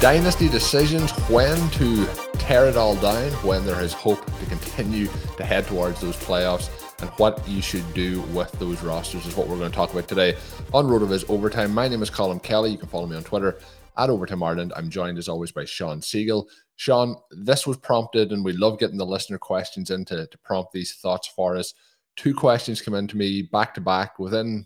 Dynasty decisions when to tear it all down, when there is hope to continue to head towards those playoffs, and what you should do with those rosters is what we're going to talk about today on RotoViz Overtime. My name is Colin Kelly. You can follow me on Twitter at Overtime Ireland. I'm joined as always by Shawn Siegele. Sean, this was prompted, and we love getting the listener questions in to, to prompt these thoughts for us. Two questions come in to me back to back within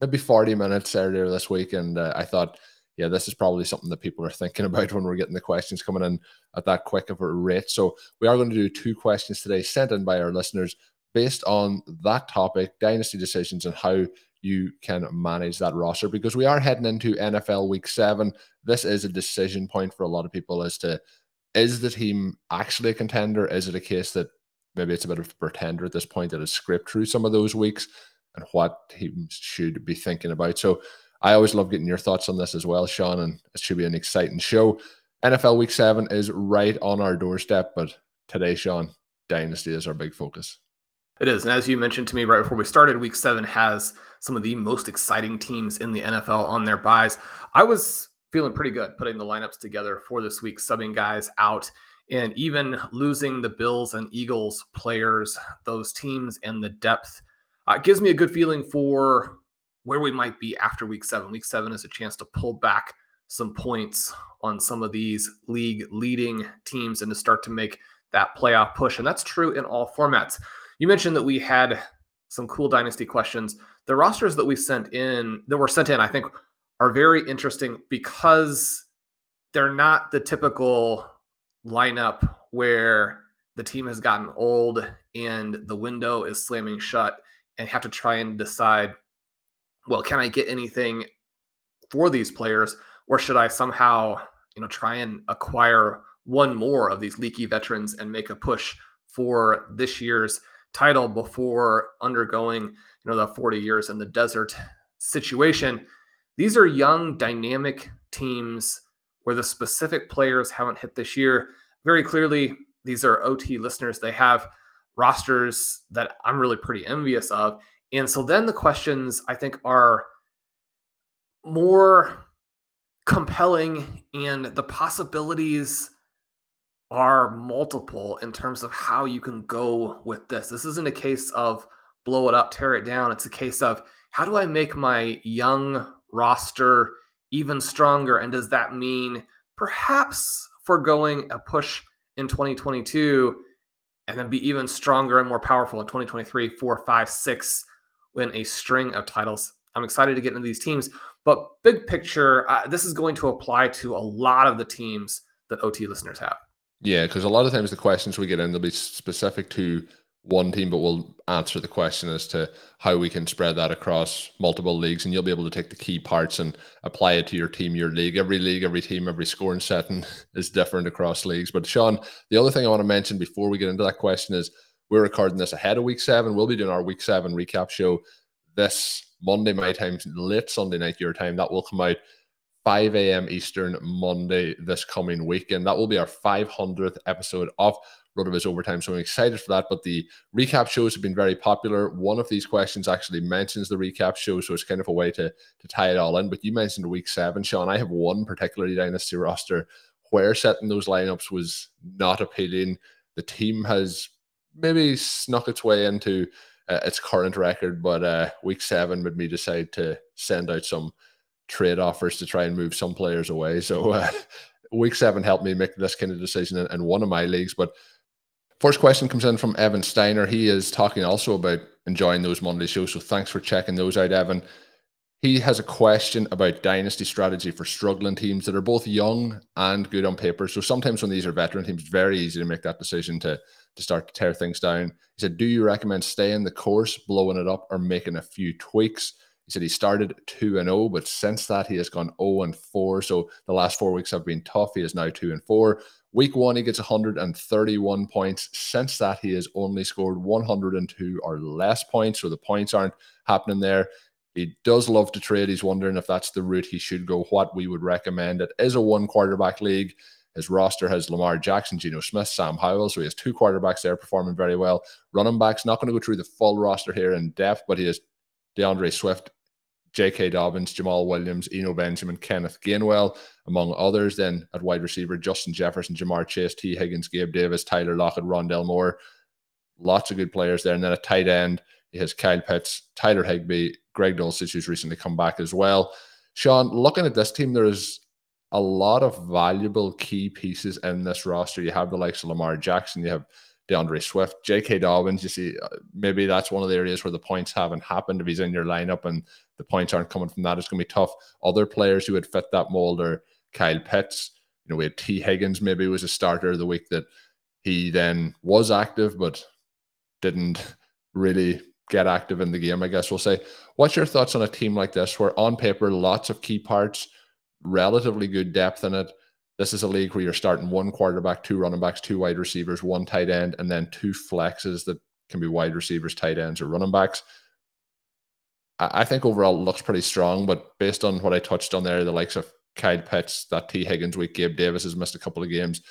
maybe 40 minutes earlier this week, and uh, I thought, yeah, this is probably something that people are thinking about when we're getting the questions coming in at that quick of a rate. So we are going to do two questions today sent in by our listeners based on that topic, dynasty decisions, and how you can manage that roster because we are heading into NFL week seven. This is a decision point for a lot of people as to is the team actually a contender? Is it a case that maybe it's a bit of a pretender at this point that has scraped through some of those weeks and what teams should be thinking about? So I always love getting your thoughts on this as well, Sean, and it should be an exciting show. NFL week seven is right on our doorstep, but today, Sean, dynasty is our big focus. It is. And as you mentioned to me right before we started, week seven has some of the most exciting teams in the NFL on their byes. I was feeling pretty good putting the lineups together for this week, subbing guys out and even losing the Bills and Eagles players, those teams and the depth uh, gives me a good feeling for where we might be after week seven. Week seven is a chance to pull back some points on some of these league leading teams and to start to make that playoff push. And that's true in all formats. You mentioned that we had some cool dynasty questions. The rosters that we sent in, that were sent in, I think, are very interesting because they're not the typical lineup where the team has gotten old and the window is slamming shut and have to try and decide, well, can I get anything for these players or should I somehow, you know, try and acquire one more of these leaky veterans and make a push for this year's title before undergoing, you know, the 40 years in the desert situation. These are young, dynamic teams where the specific players haven't hit this year. Very clearly, these are OT listeners. They have rosters that I'm really pretty envious of. And so then the questions I think are more compelling and the possibilities are multiple in terms of how you can go with this. This isn't a case of blow it up, tear it down. It's a case of how do I make my young roster even stronger? And does that mean perhaps foregoing a push in 2022 and then be even stronger and more powerful in 2023, four, five, six, win a string of titles? I'm excited to get into these teams. But big picture, uh, this is going to apply to a lot of the teams that OT listeners have. Yeah, because a lot of times the questions we get in, they'll be specific to one team, but we'll answer the question as to how we can spread that across multiple leagues. And you'll be able to take the key parts and apply it to your team, your league. Every league, every team, every scoring setting is different across leagues. But Sean, the other thing I want to mention before we get into that question is we're recording this ahead of week seven. We'll be doing our week seven recap show this Monday, my time, late Sunday night, your time. That will come out 5 a.m. Eastern Monday this coming weekend. That will be our 500th episode of RotoViz Overtime. So I'm excited for that. But the recap shows have been very popular. One of these questions actually mentions the recap show. So it's kind of a way to, to tie it all in. But you mentioned week seven, Sean. I have one particularly dynasty roster where setting those lineups was not appealing. The team has maybe snuck its way into uh, its current record, but uh, week seven made me decide to send out some trade offers to try and move some players away. So uh, week seven helped me make this kind of decision in, in one of my leagues. But First question comes in from Evan Steiner. He is talking also about enjoying those Monday shows. So thanks for checking those out, Evan. He has a question about dynasty strategy for struggling teams that are both young and good on paper. So sometimes when these are veteran teams, it's very easy to make that decision to, to start to tear things down. He said, Do you recommend staying the course, blowing it up, or making a few tweaks? He said he started 2 and 0, but since that he has gone 0 and 4. So the last four weeks have been tough. He is now 2 and 4. Week one, he gets 131 points. Since that, he has only scored 102 or less points. So the points aren't happening there. He does love to trade. He's wondering if that's the route he should go, what we would recommend. It is a one quarterback league. His roster has Lamar Jackson, Geno Smith, Sam Howell. So he has two quarterbacks there performing very well. Running backs, not going to go through the full roster here in depth, but he has D'Andre Swift, J.K. Dobbins, Jamaal Williams, Eno Benjamin, Kenneth Gainwell, among others. Then at wide receiver, Justin Jefferson, Ja'Marr Chase, Tee Higgins, Gabe Davis, Tyler Lockett, Rondale Moore. Lots of good players there. And then at tight end, he has Kyle Pitts, Tyler Higbee, Greg Dulcich, who's recently come back as well. Sean, looking at this team, there is a lot of valuable key pieces in this roster. You have the likes of Lamar Jackson, you have D'Andre Swift, J.K. Dobbins. You see, uh, maybe that's one of the areas where the points haven't happened. If he's in your lineup and the points aren't coming from that, it's going to be tough. Other players who would fit that mold are Kyle Pitts. You know, we had Tee Higgins maybe was a starter the week that he then was active, but didn't really get active in the game, I guess we'll say. What's your thoughts on a team like this where on paper, lots of key parts, relatively good depth in it? This is a league where you're starting one quarterback, two running backs, two wide receivers, one tight end, and then two flexes that can be wide receivers, tight ends, or running backs. I think overall looks pretty strong, but based on what I touched on there, the likes of Kyle Pitts, that Tee Higgins week, Gabe Davis has missed a couple of games,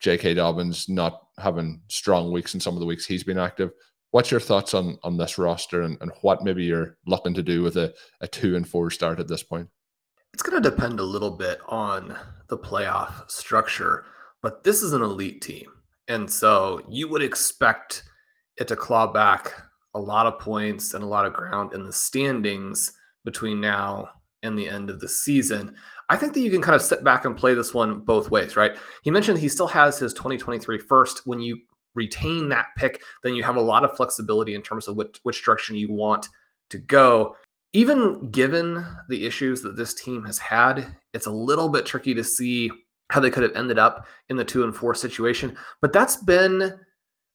J.K. Dobbins not having strong weeks in some of the weeks he's been active. What's your thoughts on on this roster and, and what maybe you're looking to do with a, a two and four start at this point? It's going to depend a little bit on the playoff structure, but this is an elite team. And so you would expect it to claw back a lot of points and a lot of ground in the standings between now and the end of the season. I think that you can kind of sit back and play this one both ways, right? He mentioned he still has his 2023 first. When you retain that pick, then you have a lot of flexibility in terms of which, which direction you want to go even given the issues that this team has had, it's a little bit tricky to see how they could have ended up in the two and four situation. But that's been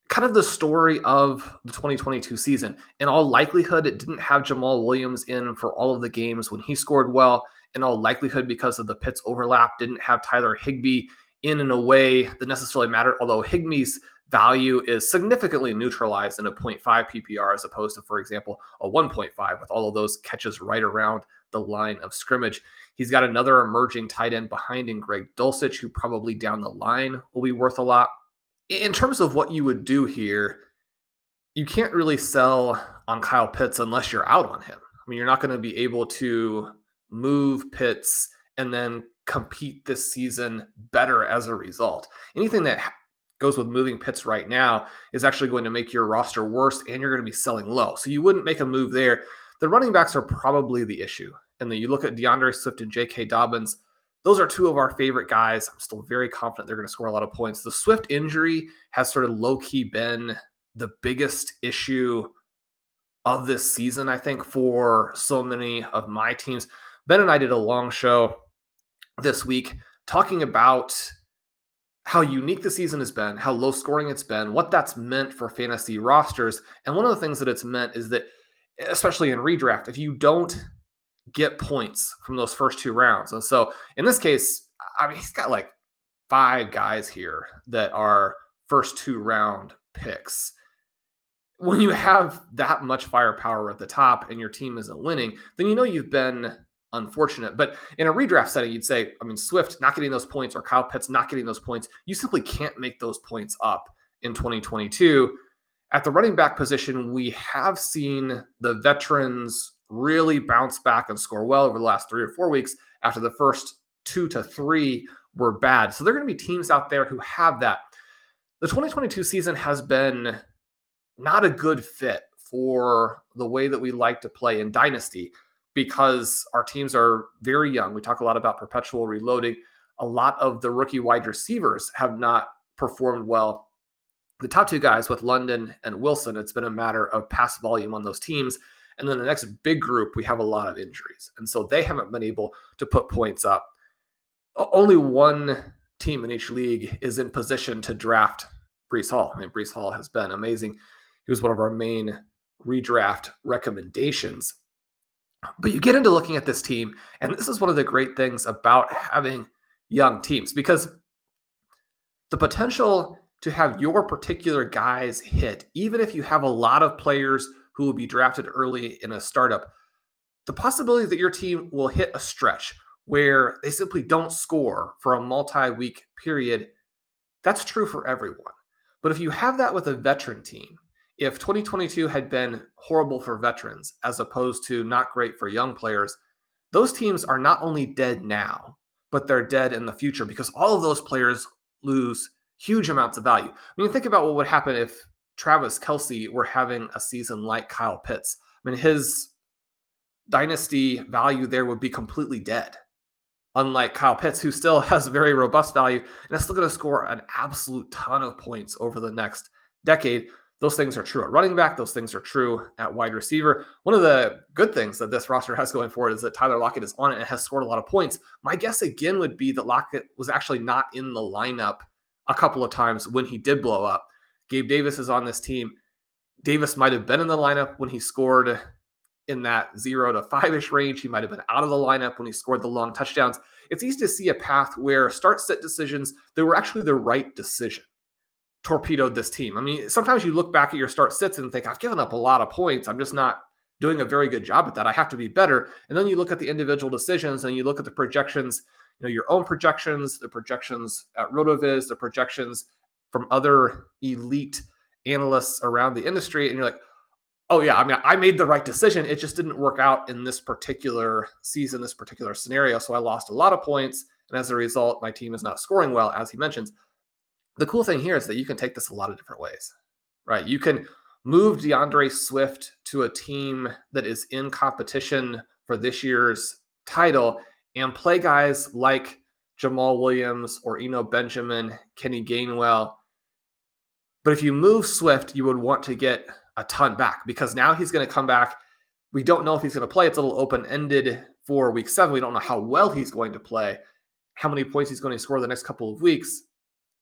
kind of the story of the 2022 season. In all likelihood, it didn't have Jamaal Williams in for all of the games when he scored well. In all likelihood, because of the Pitts overlap, didn't have Tyler Higbee in in a way that necessarily mattered. Although Higbee's value is significantly neutralized in a 0.5 PPR as opposed to, for example, a 1.5 with all of those catches right around the line of scrimmage. He's got another emerging tight end behind in Greg Dulcich, who probably down the line will be worth a lot. In terms of what you would do here, you can't really sell on Kyle Pitts unless you're out on him. I mean, you're not going to be able to move Pitts and then compete this season better as a result. Anything that goes with moving Pitts right now is actually going to make your roster worse and you're going to be selling low. So you wouldn't make a move there. The running backs are probably the issue. And then you look at D'Andre Swift and J.K. Dobbins. Those are two of our favorite guys. I'm still very confident they're going to score a lot of points. The Swift injury has sort of low key been the biggest issue of this season, I think, for so many of my teams. Ben and I did a long show this week talking about how unique the season has been, how low scoring it's been, what that's meant for fantasy rosters. And one of the things that it's meant is that, especially in redraft, if you don't get points from those first two rounds. And so in this case, I mean, he's got like five guys here that are first two round picks. When you have that much firepower at the top and your team isn't winning, then you know you've been unfortunate. But in a redraft setting, you'd say, I mean, Swift not getting those points or Kyle Pitts not getting those points, you simply can't make those points up in 2022. At the running back position, we have seen the veterans really bounce back and score well over the last three or four weeks after the first two to three were bad. So there are going to be teams out there who have that. The 2022 season has been not a good fit for the way that we like to play in Dynasty because our teams are very young. We talk a lot about perpetual reloading. A lot of the rookie wide receivers have not performed well. The top two guys with London and Wilson, it's been a matter of pass volume on those teams. And then the next big group, we have a lot of injuries. And so they haven't been able to put points up. Only one team in each league is in position to draft Breece Hall. I mean, Breece Hall has been amazing. He was one of our main redraft recommendations. But you get into looking at this team, and this is one of the great things about having young teams because the potential to have your particular guys hit, even if you have a lot of players who will be drafted early in a startup, the possibility that your team will hit a stretch where they simply don't score for a multi week period, that's true for everyone. But if you have that with a veteran team, if 2022 had been horrible for veterans as opposed to not great for young players, those teams are not only dead now, but they're dead in the future because all of those players lose huge amounts of value. I mean, think about what would happen if Travis Kelce were having a season like Kyle Pitts. I mean, his dynasty value there would be completely dead. Unlike Kyle Pitts, who still has very robust value and is still going to score an absolute ton of points over the next decade. Those things are true at running back. Those things are true at wide receiver. One of the good things that this roster has going forward is that Tyler Lockett is on it and has scored a lot of points. My guess again would be that Lockett was actually not in the lineup a couple of times when he did blow up. Gabe Davis is on this team. Davis might have been in the lineup when he scored in that zero to five ish range. He might have been out of the lineup when he scored the long touchdowns. It's easy to see a path where start sit decisions that were actually the right decision torpedoed this team. I mean, sometimes you look back at your start sits and think, I've given up a lot of points. I'm just not doing a very good job at that. I have to be better. And then you look at the individual decisions and you look at the projections, you know, your own projections, the projections at RotoViz, the projections from other elite analysts around the industry, and you're like, oh yeah, I mean, I made the right decision. It just didn't work out in this particular season, this particular scenario. So I lost a lot of points, and as a result, my team is not scoring well, as he mentions. The cool thing here is that you can take this a lot of different ways, right? You can move D'Andre Swift to a team that is in competition for this year's title and play guys like Jamaal Williams or Eno Benjamin, Kenny Gainwell, but if you move Swift, you would want to get a ton back because now he's going to come back. We don't know if he's going to play. It's a little open ended for week seven. We don't know how well he's going to play, how many points he's going to score the next couple of weeks.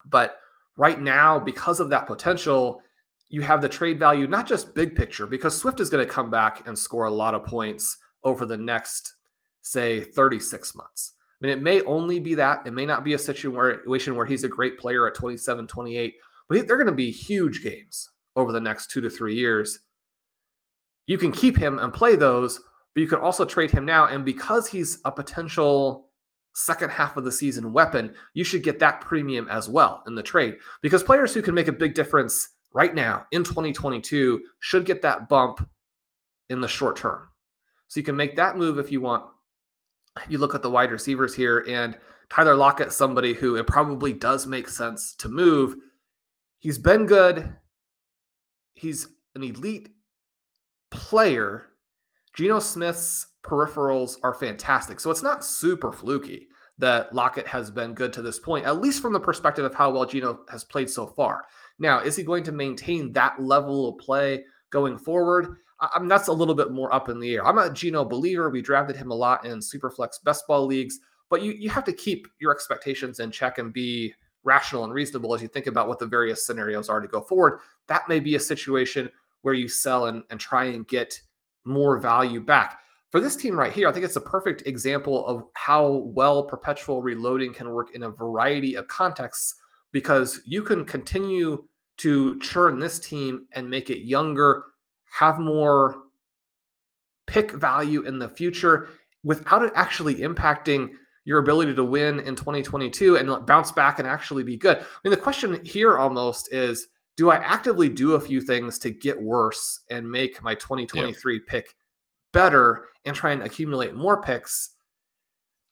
But right now, because of that potential, you have the trade value, not just big picture, because Swift is going to come back and score a lot of points over the next, say, 36 months. I mean, it may only be that. It may not be a situation where he's a great player at 27, 28 but they're going to be huge games over the next two to three years. You can keep him and play those, but you can also trade him now. And because he's a potential second half of the season weapon, you should get that premium as well in the trade. Because players who can make a big difference right now in 2022 should get that bump in the short term. So you can make that move if you want. You look at the wide receivers here, and Tyler Lockett, somebody who it probably does make sense to move He's been good. He's an elite player. Geno Smith's peripherals are fantastic. So it's not super fluky that Lockett has been good to this point, at least from the perspective of how well Geno has played so far. Now, is he going to maintain that level of play going forward? I mean, that's a little bit more up in the air. I'm a Geno believer. We drafted him a lot in Superflex best ball leagues, but you, you have to keep your expectations in check and be rational and reasonable as you think about what the various scenarios are to go forward. That may be a situation where you sell and, and try and get more value back. For this team right here, I think it's a perfect example of how well perpetual reloading can work in a variety of contexts because you can continue to churn this team and make it younger, have more pick value in the future, without it actually impacting your ability to win in 2022 and bounce back and actually be good. I mean, the question here almost is do I actively do a few things to get worse and make my 2023 yeah. pick better and try and accumulate more picks?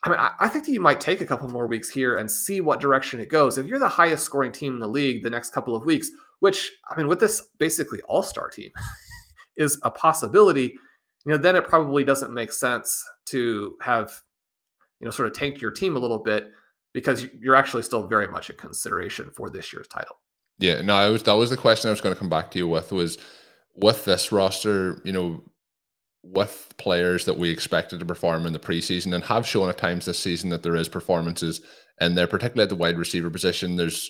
I mean, I, I think that you might take a couple more weeks here and see what direction it goes. If you're the highest scoring team in the league the next couple of weeks, which I mean, with this basically all star team is a possibility, you know, then it probably doesn't make sense to have, you know, sort of tank your team a little bit because you're actually still very much a consideration for this year's title. Yeah, no, I was that was the question I was going to come back to you with was with this roster, you know, with players that we expected to perform in the preseason and have shown at times this season that there is performances and they're particularly at the wide receiver position. There's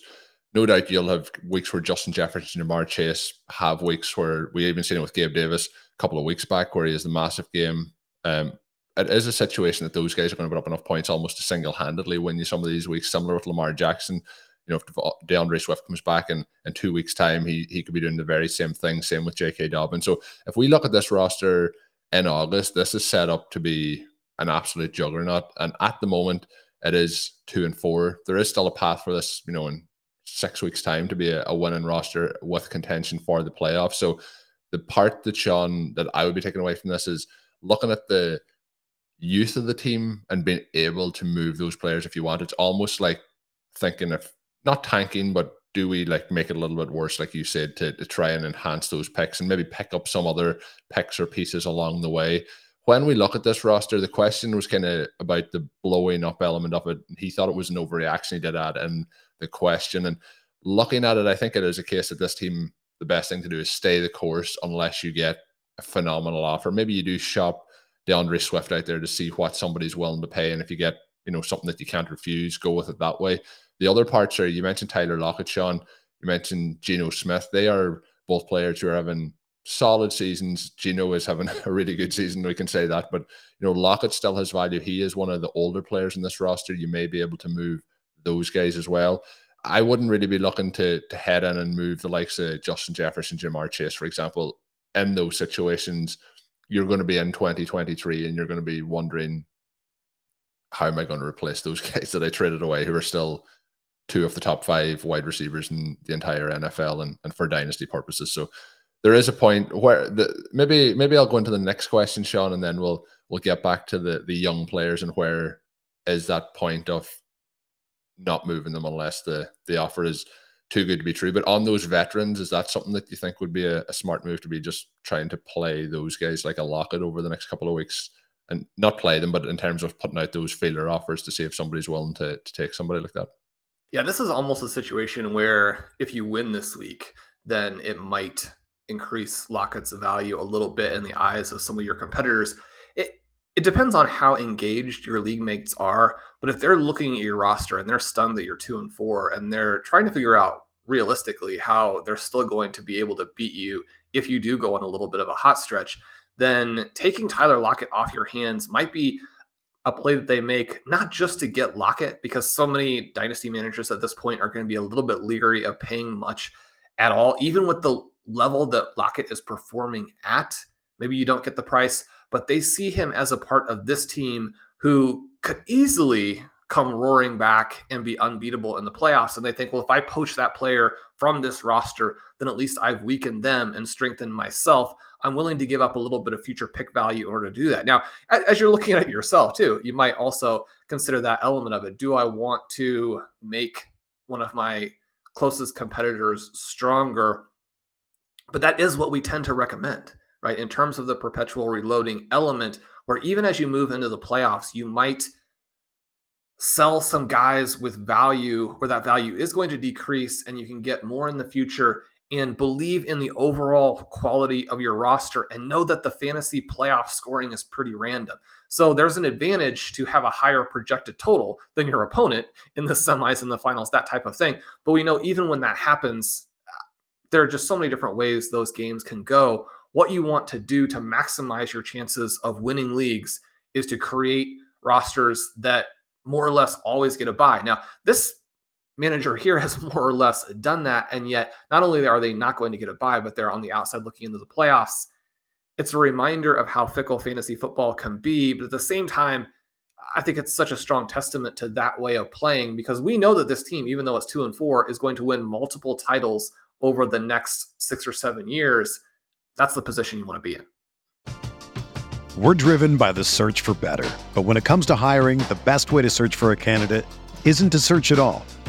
no doubt you'll have weeks where Justin Jefferson and Ja'Marr Chase have weeks where we even seen it with Gabe Davis a couple of weeks back where he has the massive game. Um, it is a situation that those guys are going to put up enough points almost to single handedly win you some of these weeks, similar with Lamar Jackson. You know, if D'Andre Swift comes back in, in two weeks' time, he, he could be doing the very same thing. Same with J.K. Dobbins. So if we look at this roster in August, this is set up to be an absolute juggernaut. And at the moment, it is two and four. There is still a path for this, you know, in six weeks' time to be a, a winning roster with contention for the playoffs. So the part that Sean that I would be taking away from this is looking at the youth of the team and being able to move those players if you want. It's almost like thinking of not tanking, but do we like make it a little bit worse, like you said, to, to try and enhance those picks and maybe pick up some other picks or pieces along the way? When we look at this roster, the question was kind of about the blowing up element of it. He thought it was an overreaction. He did add in the question. And looking at it, I think it is a case that this team, the best thing to do is stay the course unless you get a phenomenal offer. Maybe you do shop D'Andre Swift out there to see what somebody's willing to pay. And if you get, you know, something that you can't refuse, go with it that way. The other parts are you mentioned Tyler Lockett, Sean. You mentioned Geno Smith. They are both players who are having solid seasons. Geno is having a really good season. We can say that, but you know Lockett still has value. He is one of the older players in this roster. You may be able to move those guys as well. I wouldn't really be looking to to head in and move the likes of Justin Jefferson, Ja'Marr Chase, for example. In those situations, you're going to be in 2023 and you're going to be wondering how am I going to replace those guys that I traded away who are still two of the top five wide receivers in the entire NFL and, and for dynasty purposes. So there is a point where the maybe maybe I'll go into the next question, Sean, and then we'll we'll get back to the the young players and where is that point of not moving them unless the the offer is too good to be true. But on those veterans, is that something that you think would be a, a smart move to be just trying to play those guys like a Lockett over the next couple of weeks? And not play them, but in terms of putting out those feeler offers to see if somebody's willing to, to take somebody like that. Yeah, this is almost a situation where if you win this week, then it might increase Lockett's value a little bit in the eyes of some of your competitors. It it depends on how engaged your league mates are, but if they're looking at your roster and they're stunned that you're two and four and they're trying to figure out realistically how they're still going to be able to beat you if you do go on a little bit of a hot stretch, then taking Tyler Lockett off your hands might be a play that they make, not just to get Lockett, because so many dynasty managers at this point are going to be a little bit leery of paying much at all, even with the level that Lockett is performing at. Maybe you don't get the price, but they see him as a part of this team who could easily come roaring back and be unbeatable in the playoffs. And they think, well, if I poach that player from this roster, then at least I've weakened them and strengthened myself. I'm willing to give up a little bit of future pick value in order to do that. Now, as you're looking at it yourself too, you might also consider that element of it. Do I want to make one of my closest competitors stronger? But that is what we tend to recommend, right? In terms of the perpetual reloading element, where even as you move into the playoffs, you might sell some guys with value where that value is going to decrease and you can get more in the future and believe in the overall quality of your roster and know that the fantasy playoff scoring is pretty random. So there's an advantage to have a higher projected total than your opponent in the semis and the finals, that type of thing. But we know even when that happens, uh, there are just so many different ways those games can go. What you want to do to maximize your chances of winning leagues is to create rosters that more or less always get a bye. Now, this manager here has more or less done that. And yet, not only are they not going to get a bye, but they're on the outside looking into the playoffs. it's a reminder of how fickle fantasy football can be. But at the same time, I think it's such a strong testament to that way of playing because we know that this team, even though it's two and four, is going to win multiple titles over the next six or seven years. That's the position you want to be in. We're driven by the search for better. But when it comes to hiring, the best way to search for a candidate isn't to search at all.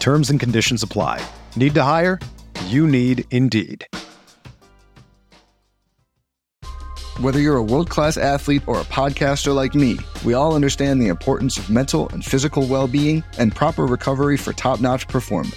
Terms and conditions apply. Need to hire? You need Indeed. Whether you're a world class athlete or a podcaster like me, we all understand the importance of mental and physical well being and proper recovery for top notch performance.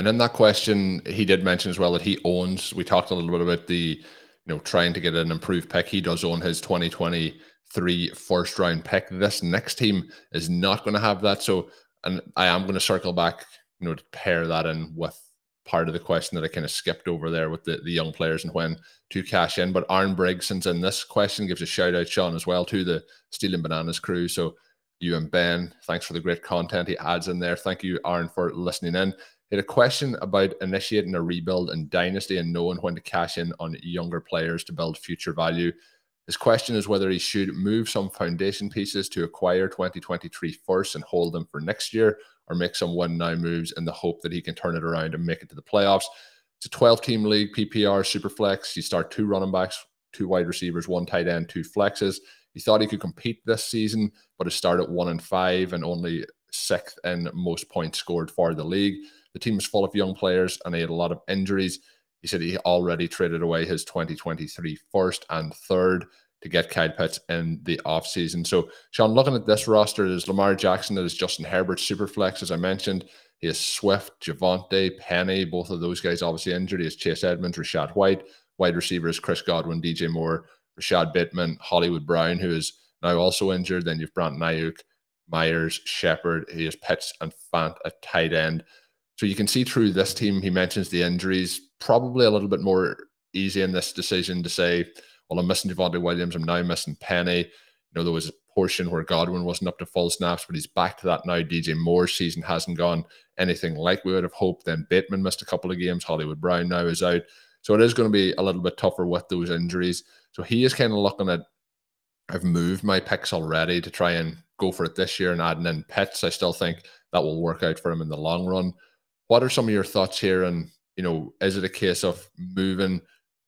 And in that question, he did mention as well that he owns. We talked a little bit about the, you know, trying to get an improved pick. He does own his 2023 first round pick. This next team is not going to have that. So, and I am going to circle back, you know, to pair that in with part of the question that I kind of skipped over there with the, the young players and when to cash in. But Aaron Briggson's in this question gives a shout out, Sean, as well, to the Stealing Bananas crew. So, you and Ben, thanks for the great content he adds in there. Thank you, Aaron, for listening in. He had a question about initiating a rebuild and dynasty and knowing when to cash in on younger players to build future value. His question is whether he should move some foundation pieces to acquire 2023 first and hold them for next year, or make some one now moves in the hope that he can turn it around and make it to the playoffs. It's a 12 team league, PPR, Superflex. You start two running backs, two wide receivers, one tight end, two flexes. He thought he could compete this season, but has started one and five and only sixth in most points scored for the league. The team was full of young players and he had a lot of injuries. He said he already traded away his 2023 first and third to get Kyle Pitts in the offseason. So, Sean, looking at this roster, there's Lamar Jackson, there's Justin Herbert, Superflex, as I mentioned. He has Swift, Javonte, Penny, both of those guys obviously injured. He has Chase Edmonds, Rachaad White, wide receivers, Chris Godwin, DJ Moore, Rashod Bateman, Hollywood Brown, who is now also injured. Then you've Brandon Aiyuk, Myers, Shepard. He has Pitts and Fant at tight end. So you can see through this team, he mentions the injuries, probably a little bit more easy in this decision to say, well, I'm missing Javonte Williams. I'm now missing Penny. You know, there was a portion where Godwin wasn't up to full snaps, but he's back to that now. DJ Moore's season hasn't gone anything like we would have hoped. Then Bateman missed a couple of games. Hollywood Brown now is out. So it is going to be a little bit tougher with those injuries. So he is kind of looking at, I've moved my picks already to try and go for it this year and adding in Pitts. I still think that will work out for him in the long run. What are some of your thoughts here? And you know, is it a case of moving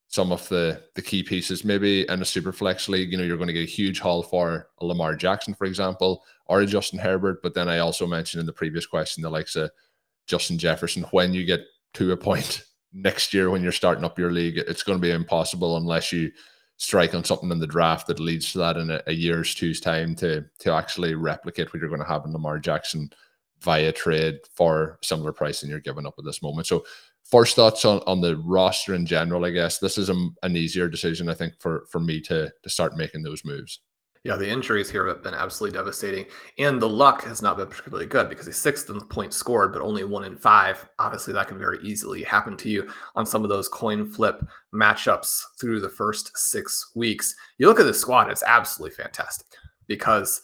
some of the the key pieces, maybe in a super flex league? You know, you're going to get a huge haul for a Lamar Jackson, for example, or a Justin Herbert. But then I also mentioned in the previous question the likes of Justin Jefferson. When you get to a point next year when you're starting up your league, it's going to be impossible unless you strike on something in the draft that leads to that in a, a year's two's time to to actually replicate what you're going to have in Lamar Jackson via trade for similar price pricing you're giving up at this moment. So first thoughts on, on the roster in general, I guess this is a, an easier decision, I think, for for me to to start making those moves. Yeah, the injuries here have been absolutely devastating. And the luck has not been particularly good because he's sixth in points scored, but only one in five. Obviously, that can very easily happen to you on some of those coin flip matchups through the first six weeks. You look at the squad, it's absolutely fantastic because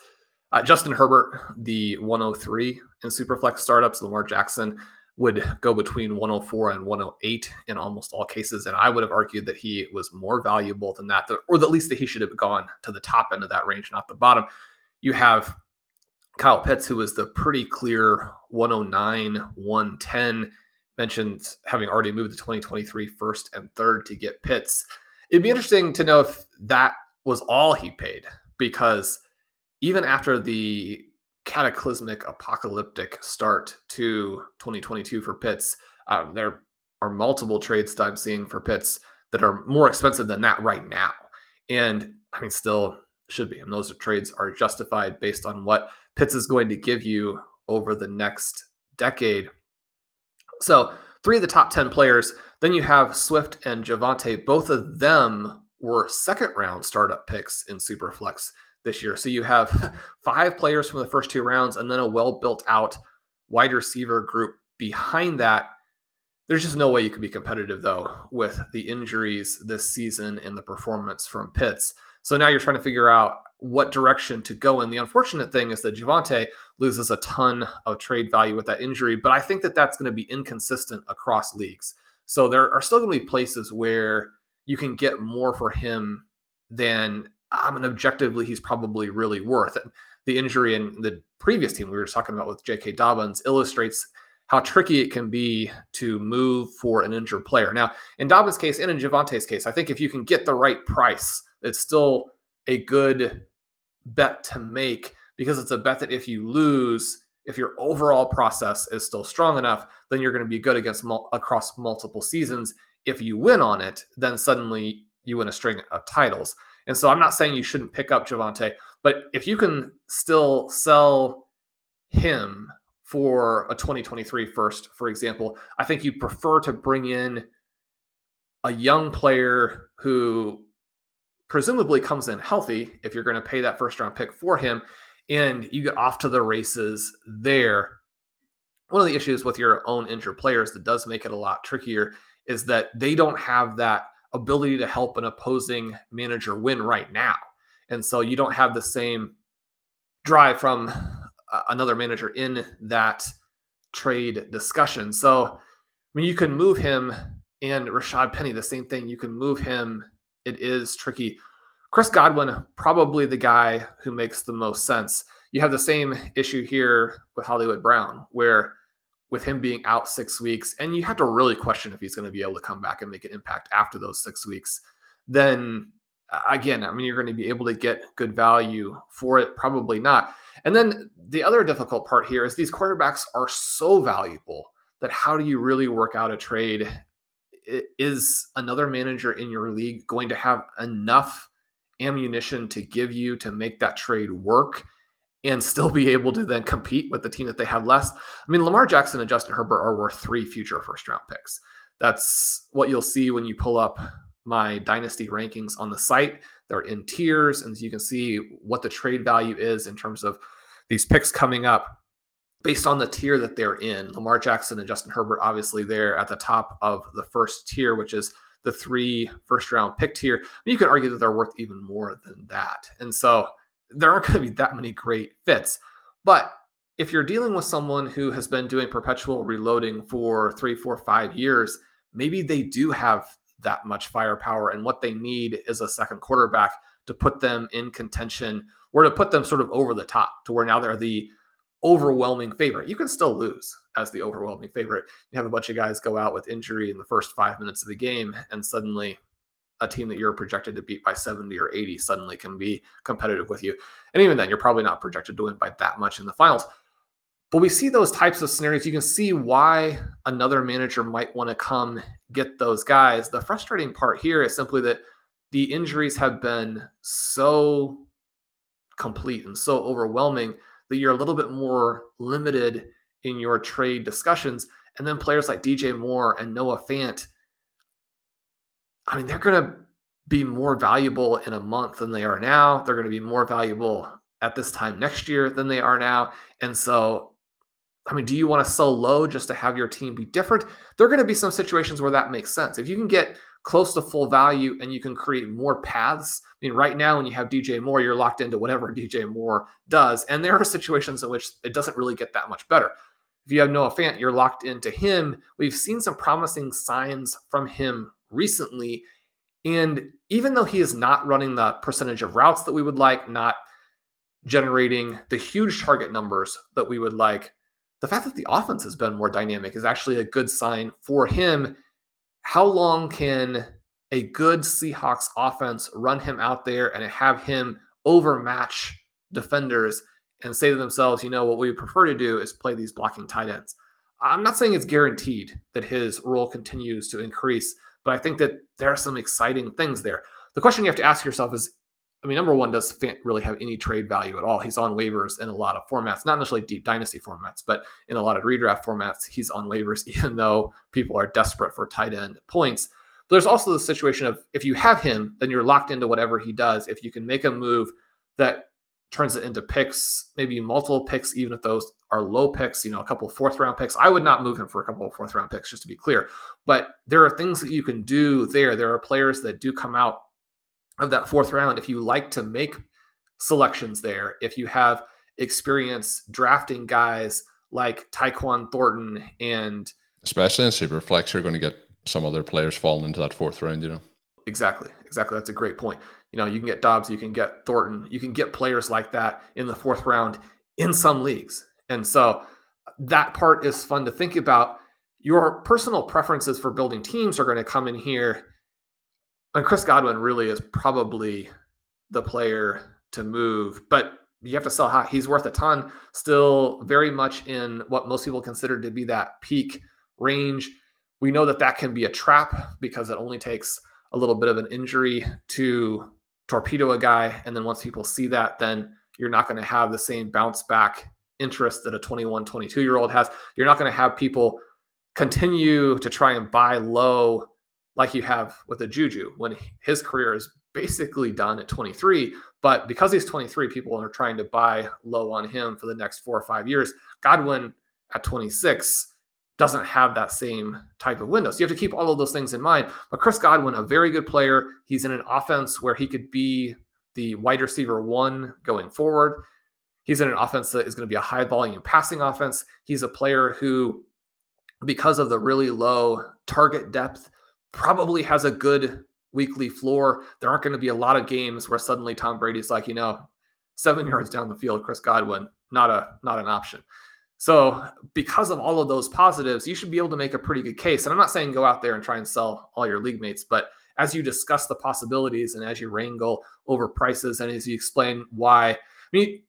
uh, Justin Herbert, the 103 in Superflex startups, Lamar Jackson, would go between 104 and 108 in almost all cases. And I would have argued that he was more valuable than that, or at least that he should have gone to the top end of that range, not the bottom. You have Kyle Pitts, who was the pretty clear 109, 110, mentioned having already moved to 2023 first and third to get Pitts. It'd be interesting to know if that was all he paid, because even after the cataclysmic apocalyptic start to 2022 for Pitts. Um, there are multiple trades that I'm seeing for Pitts that are more expensive than that right now. And I mean, still should be. And those trades are justified based on what Pitts is going to give you over the next decade. So, three of the top 10 players. Then you have Swift and Javonte. Both of them were second round startup picks in Superflex this year. So you have five players from the first two rounds and then a well built out wide receiver group behind that. There's just no way you could be competitive though with the injuries this season and the performance from Pitts. So now you're trying to figure out what direction to go in. The unfortunate thing is that Javonte loses a ton of trade value with that injury, but I think that that's going to be inconsistent across leagues. So there are still going to be places where you can get more for him than I mean, objectively, he's probably really worth it. The injury in the previous team we were talking about with J.K. Dobbins illustrates how tricky it can be to move for an injured player. Now, in Dobbins' case and in Javonte's case, I think if you can get the right price, it's still a good bet to make because it's a bet that if you lose, if your overall process is still strong enough, then you're going to be good against mul- across multiple seasons. If you win on it, then suddenly you win a string of titles. And so I'm not saying you shouldn't pick up Javonte, but if you can still sell him for a 2023 first, for example, I think you prefer to bring in a young player who presumably comes in healthy if you're going to pay that first round pick for him and you get off to the races there. One of the issues with your own injured players that does make it a lot trickier is that they don't have that ability to help an opposing manager win right now. And so you don't have the same drive from uh, another manager in that trade discussion. So, I mean, you can move him and Rashad Penny, the same thing. You can move him. It is tricky. Chris Godwin, probably the guy who makes the most sense. You have the same issue here with Hollywood Brown, where with him being out six weeks, and you have to really question if he's going to be able to come back and make an impact after those six weeks, then again, I mean, you're going to be able to get good value for it. Probably not. And then the other difficult part here is these quarterbacks are so valuable that how do you really work out a trade? Is another manager in your league going to have enough ammunition to give you to make that trade work? And still be able to then compete with the team that they have less. I mean, Lamar Jackson and Justin Herbert are worth three future first round picks. That's what you'll see when you pull up my dynasty rankings on the site. They're in tiers, and you can see what the trade value is in terms of these picks coming up based on the tier that they're in. Lamar Jackson and Justin Herbert, obviously, they're at the top of the first tier, which is the three first round pick tier. You could argue that they're worth even more than that. And so there aren't going to be that many great fits. But if you're dealing with someone who has been doing perpetual reloading for three, four, five years, maybe they do have that much firepower. And what they need is a second quarterback to put them in contention or to put them sort of over the top to where now they're the overwhelming favorite. You can still lose as the overwhelming favorite. You have a bunch of guys go out with injury in the first five minutes of the game, and suddenly a team that you're projected to beat by 70 or 80 suddenly can be competitive with you. And even then, you're probably not projected to win by that much in the finals. But we see those types of scenarios. You can see why another manager might want to come get those guys. The frustrating part here is simply that the injuries have been so complete and so overwhelming that you're a little bit more limited in your trade discussions. And then players like DJ Moore and Noah Fant, I mean, they're going to be more valuable in a month than they are now. They're going to be more valuable at this time next year than they are now. And so, I mean, do you want to sell low just to have your team be different? There are going to be some situations where that makes sense. If you can get close to full value and you can create more paths. I mean, right now, when you have DJ Moore, you're locked into whatever DJ Moore does. And there are situations in which it doesn't really get that much better. If you have Noah Fant, you're locked into him. We've seen some promising signs from him recently. And even though he is not running the percentage of routes that we would like, not generating the huge target numbers that we would like, the fact that the offense has been more dynamic is actually a good sign for him how long can a good Seahawks offense run him out there and have him overmatch defenders and say to themselves, you know, what we prefer to do is play these blocking tight ends? I'm not saying it's guaranteed that his role continues to increase, but I think that there are some exciting things there. The question you have to ask yourself is I mean, number one, does Fant really have any trade value at all? He's on waivers in a lot of formats, not necessarily deep dynasty formats, but in a lot of redraft formats, he's on waivers, even though people are desperate for tight end points. But there's also the situation of if you have him, then you're locked into whatever he does. If you can make a move that turns it into picks, maybe multiple picks, even if those are low picks, you know, a couple fourth round picks. I would not move him for a couple fourth round picks, just to be clear. But there are things that you can do there. There are players that do come out of that fourth round, if you like to make selections there, if you have experience drafting guys like Tyquan Thornton and especially in Superflex, you're going to get some other players falling into that fourth round, you know. Exactly. Exactly. That's a great point. You know, you can get Dobbs, you can get Thornton, you can get players like that in the fourth round in some leagues. And so that part is fun to think about. Your personal preferences for building teams are going to come in here and Chris Godwin really is probably the player to move, but you have to sell high. He's worth a ton, still very much in what most people consider to be that peak range. We know that that can be a trap because it only takes a little bit of an injury to torpedo a guy. And then once people see that, then you're not going to have the same bounce back interest that a 21, 22 year old has. You're not going to have people continue to try and buy low like you have with a Juju when his career is basically done at 23. But because he's 23, people are trying to buy low on him for the next four or five years. Godwin at 26 doesn't have that same type of window. So you have to keep all of those things in mind. But Chris Godwin, a very good player. He's in an offense where he could be the wide receiver one going forward. He's in an offense that is going to be a high volume passing offense. He's a player who, because of the really low target depth, probably has a good weekly floor. There aren't going to be a lot of games where suddenly Tom Brady's like, you know, seven yards down the field, Chris Godwin, not a not an option. So because of all of those positives, you should be able to make a pretty good case. And I'm not saying go out there and try and sell all your league mates, but as you discuss the possibilities and as you wrangle over prices and as you explain why, I mean,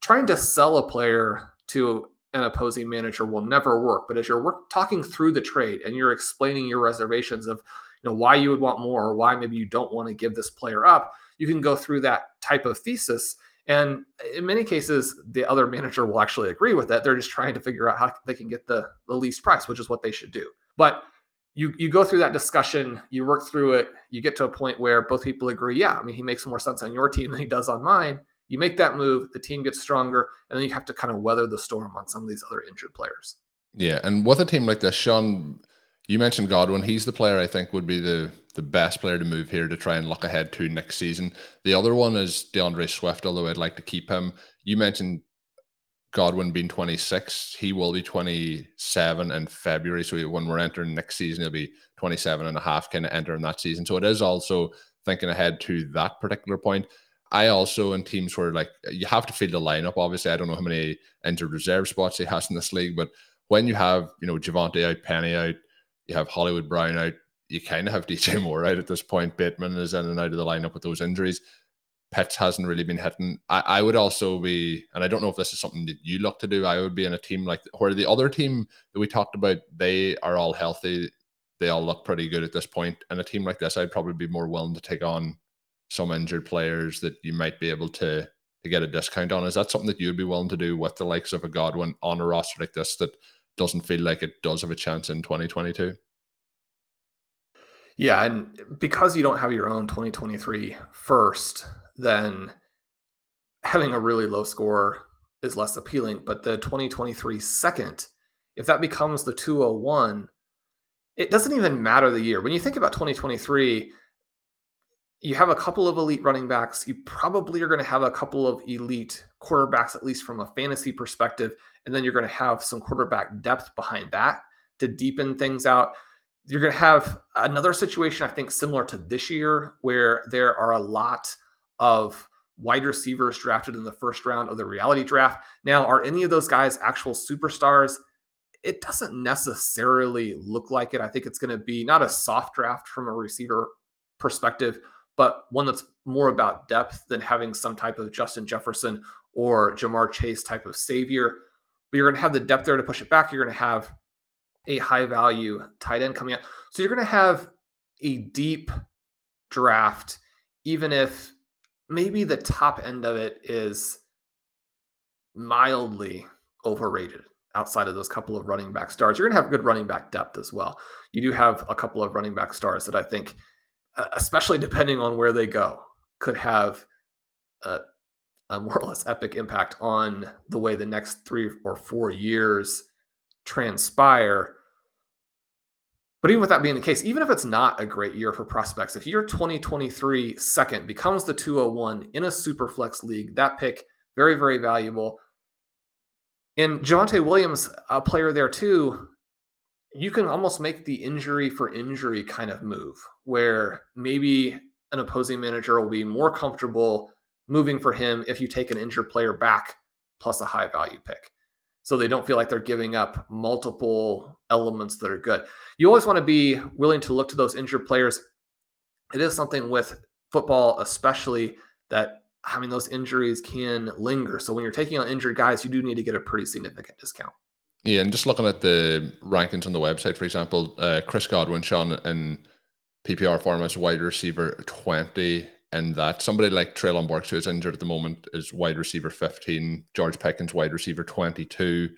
trying to sell a player to an opposing manager will never work. But as you're work, talking through the trade and you're explaining your reservations of you know why you would want more or why maybe you don't want to give this player up, you can go through that type of thesis. And in many cases, the other manager will actually agree with that. They're just trying to figure out how they can get the, the least price, which is what they should do. But you you go through that discussion, you work through it, you get to a point where both people agree, yeah, I mean, he makes more sense on your team than he does on mine you make that move, the team gets stronger, and then you have to kind of weather the storm on some of these other injured players. Yeah, and with a team like this, Shawn, you mentioned Godwin. He's the player I think would be the the best player to move here to try and look ahead to next season. The other one is D'Andre Swift, although I'd like to keep him. You mentioned Godwin being 26. He will be 27 in February. So when we're entering next season, he'll be 27 and a half, kind of entering that season. So it is also thinking ahead to that particular point. I also in teams where like you have to field the lineup. Obviously, I don't know how many injured reserve spots he has in this league, but when you have you know Javonte out, Penny out, you have Hollywood Brown out, you kind of have DJ Moore out at this point. Bateman is in and out of the lineup with those injuries. Pitts hasn't really been hitting. I, I would also be, and I don't know if this is something that you look to do. I would be in a team like where the other team that we talked about, they are all healthy. They all look pretty good at this point. And a team like this, I'd probably be more willing to take on some injured players that you might be able to to get a discount on. Is that something that you'd be willing to do with the likes of a Godwin on a roster like this that doesn't feel like it does have a chance in 2022? Yeah, and because you don't have your own 2023 first, then having a really low score is less appealing. But the 2023 second, if that becomes the 201, it doesn't even matter the year. When you think about 2023, you have a couple of elite running backs. You probably are going to have a couple of elite quarterbacks, at least from a fantasy perspective. And then you're going to have some quarterback depth behind that to deepen things out. You're going to have another situation, I think, similar to this year, where there are a lot of wide receivers drafted in the first round of the reality draft. Now, are any of those guys actual superstars? It doesn't necessarily look like it. I think it's going to be not a soft draft from a receiver perspective, but one that's more about depth than having some type of Justin Jefferson or Ja'Marr Chase type of savior. But you're going to have the depth there to push it back. You're going to have a high value tight end coming out. So you're going to have a deep draft, even if maybe the top end of it is mildly overrated outside of those couple of running back stars. You're going to have good running back depth as well. You do have a couple of running back stars that I think, especially depending on where they go, could have a, a more or less epic impact on the way the next three or four years transpire. But even with that being the case, even if it's not a great year for prospects, if your 2023 second becomes the 201 in a super flex league, that pick very, very valuable. And Javonte Williams, a player there too, you can almost make the injury for injury kind of move where maybe an opposing manager will be more comfortable moving for him if you take an injured player back plus a high value pick so they don't feel like they're giving up multiple elements that are good. You always want to be willing to look to those injured players. It is something with football, especially that mean those injuries can linger. So when you're taking on injured guys, you do need to get a pretty significant discount. Yeah, and just looking at the rankings on the website, for example, uh, Chris Godwin, Shawn, and PPR form as wide receiver 20 and that somebody like Treylon Burks, who is injured at the moment, is wide receiver 15, George Pickens, wide receiver 22.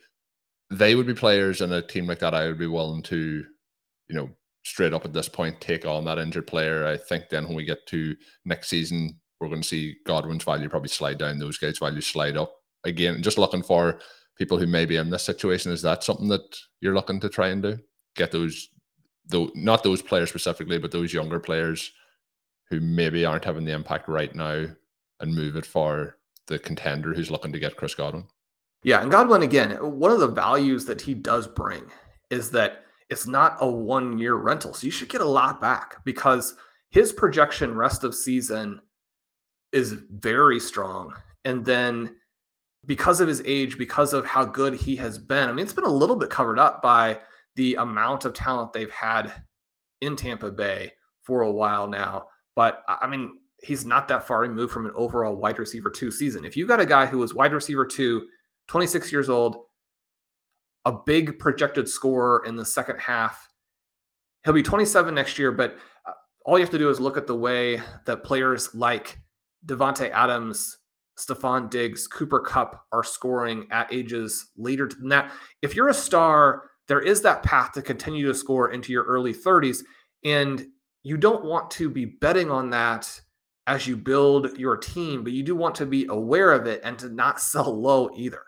They would be players in a team like that. I would be willing to, you know, straight up at this point, take on that injured player. I think then when we get to next season, we're going to see Godwin's value probably slide down, those guys' value slide up. Again, just looking for people who may be in this situation. Is that something that you're looking to try and do? Get those, though, not those players specifically, but those younger players who maybe aren't having the impact right now and move it for the contender who's looking to get Chris Godwin. Yeah, and Godwin again, one of the values that he does bring is that it's not a one year rental. So you should get a lot back because his projection rest of season is very strong. And then because of his age, because of how good he has been, I mean, it's been a little bit covered up by the amount of talent they've had in Tampa Bay for a while now. But I mean, he's not that far removed from an overall wide receiver two season. If you got a guy who was wide receiver two, 26 years old, a big projected scorer in the second half, he'll be 27 next year. But uh, all you have to do is look at the way that players like Davante Adams, Stefon Diggs, Cooper Kupp are scoring at ages later than that. If you're a star, there is that path to continue to score into your early 30s. And you don't want to be betting on that as you build your team, but you do want to be aware of it and to not sell low either.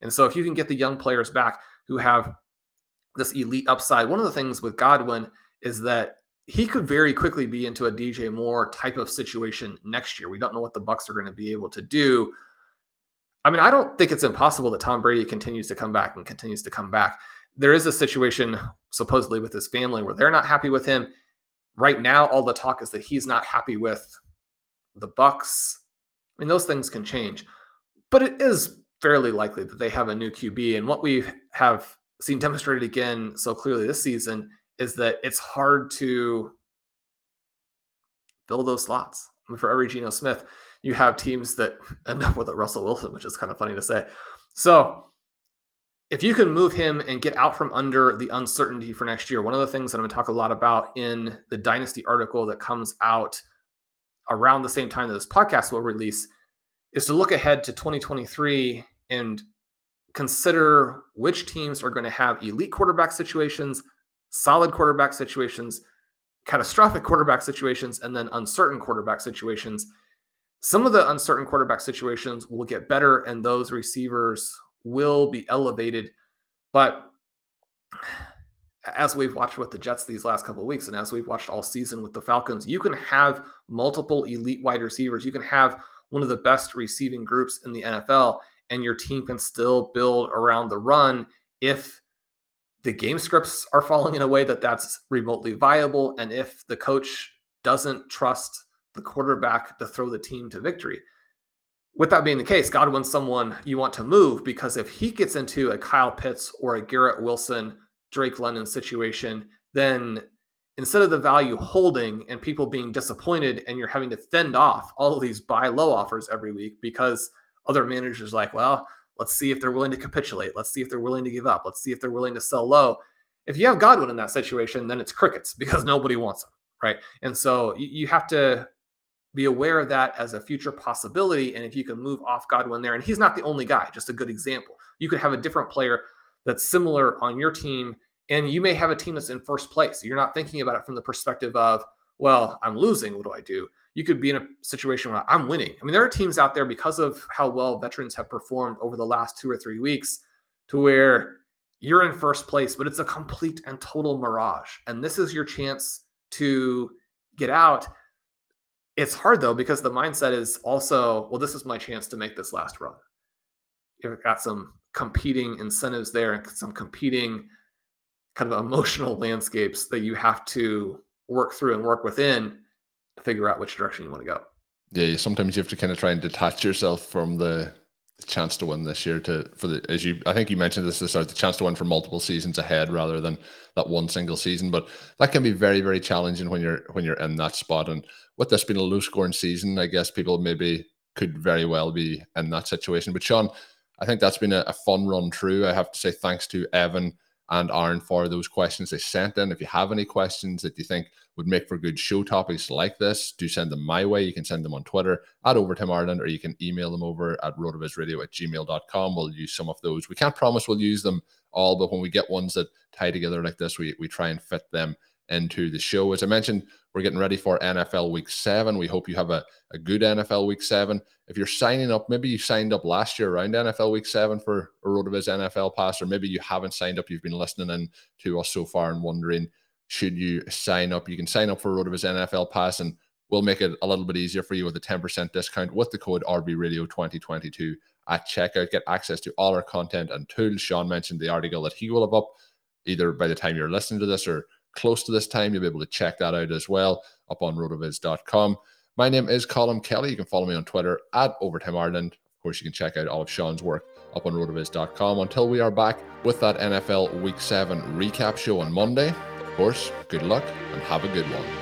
And so if you can get the young players back who have this elite upside, one of the things with Godwin is that he could very quickly be into a DJ Moore type of situation next year. We don't know what the Bucs are going to be able to do. I mean, I don't think it's impossible that Tom Brady continues to come back and continues to come back. There is a situation supposedly with his family where they're not happy with him right now all the talk is that he's not happy with the Bucs. I mean, those things can change, but it is fairly likely that they have a new QB. And what we have seen demonstrated again so clearly this season is that it's hard to fill those slots. I mean, for every Geno Smith, you have teams that end up with a Russell Wilson, which is kind of funny to say. So if you can move him and get out from under the uncertainty for next year, one of the things that I'm going to talk a lot about in the Dynasty article that comes out around the same time that this podcast will release is to look ahead to 2023 and consider which teams are going to have elite quarterback situations, solid quarterback situations, catastrophic quarterback situations, and then uncertain quarterback situations. Some of the uncertain quarterback situations will get better and those receivers will be elevated. But as we've watched with the Jets these last couple of weeks, and as we've watched all season with the Falcons, you can have multiple elite wide receivers. You can have one of the best receiving groups in the NFL, and your team can still build around the run if the game scripts are falling in a way that that's remotely viable, and if the coach doesn't trust the quarterback to throw the team to victory. With that being the case, Godwin's someone you want to move because if he gets into a Kyle Pitts or a Garrett Wilson Drake London situation, then instead of the value holding and people being disappointed and you're having to fend off all of these buy low offers every week because other managers like, well, let's see if they're willing to capitulate. Let's see if they're willing to give up. Let's see if they're willing to sell low. If you have Godwin in that situation, then it's crickets because nobody wants him, right? And so you have to be aware of that as a future possibility. And if you can move off Godwin there, and he's not the only guy, just a good example. You could have a different player that's similar on your team. And you may have a team that's in first place. You're not thinking about it from the perspective of, well, I'm losing. What do I do? You could be in a situation where I'm winning. I mean, there are teams out there because of how well veterans have performed over the last two or three weeks to where you're in first place, but it's a complete and total mirage. And this is your chance to get out. It's hard though, because the mindset is also, well, this is my chance to make this last run. You've got some competing incentives there and some competing kind of emotional landscapes that you have to work through and work within figure out which direction you want to go. Yeah, sometimes you have to kind of try and detach yourself from the, the chance to win this year to for the as you I think you mentioned this this the chance to win for multiple seasons ahead rather than that one single season. But that can be very, very challenging when you're when you're in that spot. And with this being a low scoring season, I guess people maybe could very well be in that situation. But Shawn, I think that's been a, a, fun run through. I have to say thanks to Evan and Aaron for those questions they sent in. If you have any questions that you think would make for good show topics like this, do send them my way. You can send them on Twitter at Overtime Ireland or you can email them over at rotovizradio at gmail.com. We'll use some of those. We can't promise we'll use them all, but when we get ones that tie together like this, we, we try and fit them into the show. As I mentioned, we're getting ready for NFL week seven. We hope you have a, a good NFL week seven. If you're signing up, maybe you signed up last year around NFL week seven for a RotoViz NFL pass, or maybe you haven't signed up. You've been listening in to us so far and wondering, should you sign up? You can sign up for RotoViz NFL pass and we'll make it a little bit easier for you with a 10% discount with the code RV 2022 at checkout. Get access to all our content and tools. Shawn mentioned the article that he will have up either by the time you're listening to this or close to this time. You'll be able to check that out as well up on rotoviz.com. My name is Colin Kelly. You can follow me on Twitter at Overtime Ireland. Of course, you can check out all of Shawn's work up on rotoviz.com. Until we are back with that NFL Week 7 recap show on Monday, of course, good luck and have a good one.